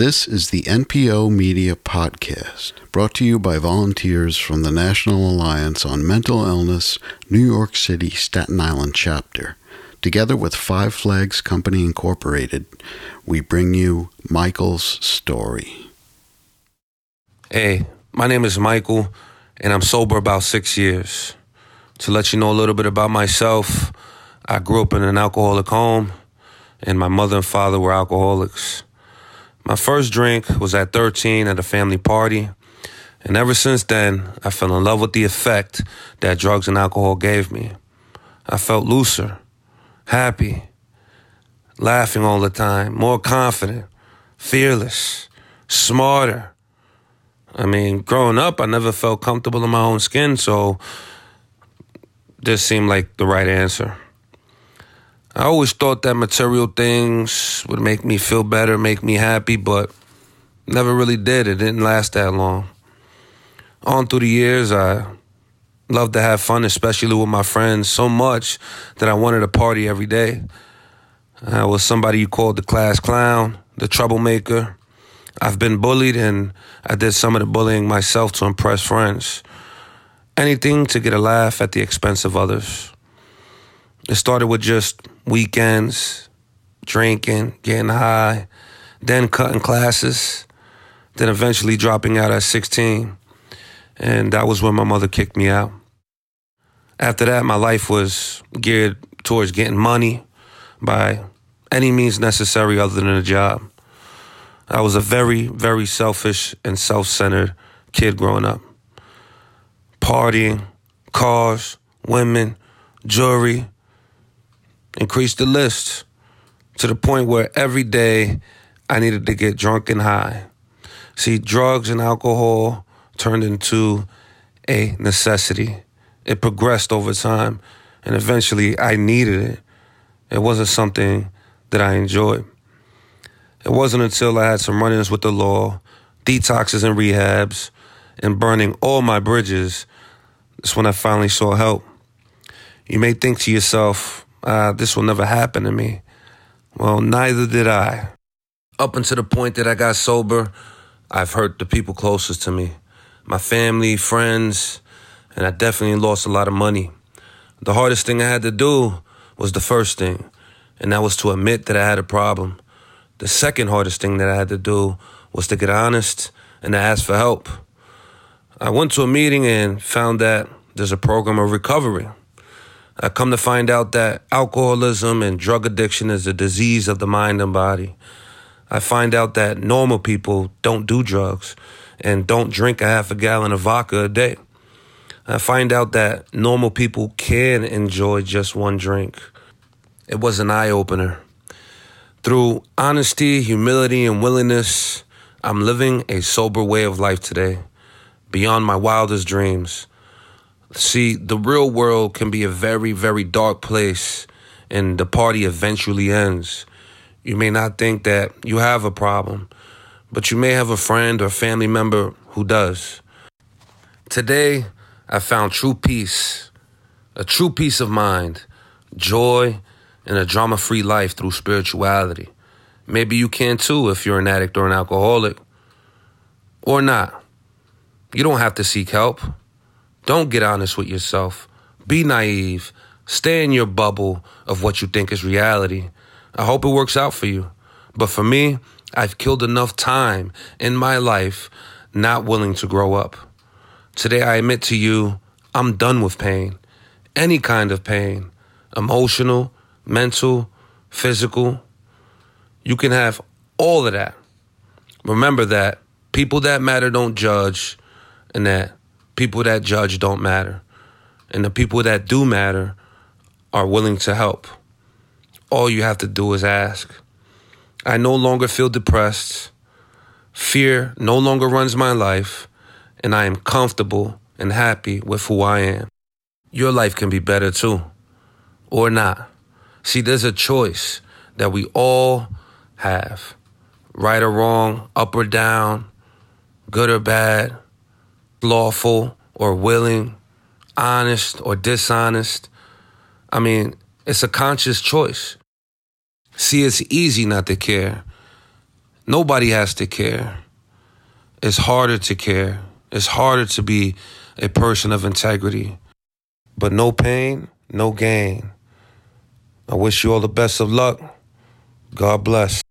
This is the NPO Media Podcast, brought to you by volunteers from the National Alliance on Mental Illness, New York City, Staten Island chapter. Together with Five Flags Company Incorporated, we bring you Michael's story. Hey, my name is Michael, and I'm sober about six years. To let you know a little bit about myself, I grew up in an alcoholic home, and my mother and father were alcoholics. My first drink was at 13 at a family party, and ever since then, I fell in love with the effect that drugs and alcohol gave me. I felt looser, happy, laughing all the time, more confident, fearless, smarter. I mean, growing up, I never felt comfortable in my own skin, so this seemed like the right answer. I always thought that material things would make me feel better, make me happy, but never really did. It didn't last that long. On through the years, I loved to have fun, especially with my friends, so much that I wanted to party every day. I was somebody you called the class clown, the troublemaker. I've been bullied, and I did some of the bullying myself to impress friends. Anything to get a laugh at the expense of others. It started with just weekends, drinking, getting high, then cutting classes, then eventually dropping out at 16. And that was when my mother kicked me out. After that, my life was geared towards getting money by any means necessary other than a job. I was a very, very selfish and self centered kid growing up. Partying, cars, women, jewelry, increased the list to the point where every day I needed to get drunk and high. See, drugs and alcohol turned into a necessity. It progressed over time, and eventually I needed it. It wasn't something that I enjoyed. It wasn't until I had some run ins with the law, detoxes and rehabs, and burning all my bridges that's when I finally saw help. You may think to yourself, uh, this will never happen to me. Well, neither did I. Up until the point that I got sober, I've hurt the people closest to me my family, friends, and I definitely lost a lot of money. The hardest thing I had to do was the first thing, and that was to admit that I had a problem. The second hardest thing that I had to do was to get honest and to ask for help. I went to a meeting and found that there's a program of recovery. I come to find out that alcoholism and drug addiction is a disease of the mind and body. I find out that normal people don't do drugs and don't drink a half a gallon of vodka a day. I find out that normal people can enjoy just one drink. It was an eye opener. Through honesty, humility, and willingness, I'm living a sober way of life today, beyond my wildest dreams. See, the real world can be a very, very dark place, and the party eventually ends. You may not think that you have a problem, but you may have a friend or family member who does. Today, I found true peace, a true peace of mind, joy, and a drama free life through spirituality. Maybe you can too if you're an addict or an alcoholic. Or not. You don't have to seek help. Don't get honest with yourself. Be naive. Stay in your bubble of what you think is reality. I hope it works out for you. But for me, I've killed enough time in my life not willing to grow up. Today, I admit to you, I'm done with pain. Any kind of pain emotional, mental, physical. You can have all of that. Remember that people that matter don't judge, and that people that judge don't matter. And the people that do matter are willing to help. All you have to do is ask. I no longer feel depressed. Fear no longer runs my life, and I am comfortable and happy with who I am. Your life can be better too, or not. See, there's a choice that we all have right or wrong, up or down, good or bad lawful or willing, honest or dishonest. I mean, it's a conscious choice. See, it's easy not to care, Nobody has to care. It's harder to care. It's harder to be a person of integrity. But no pain, no gain. I wish you all the best of luck. God bless.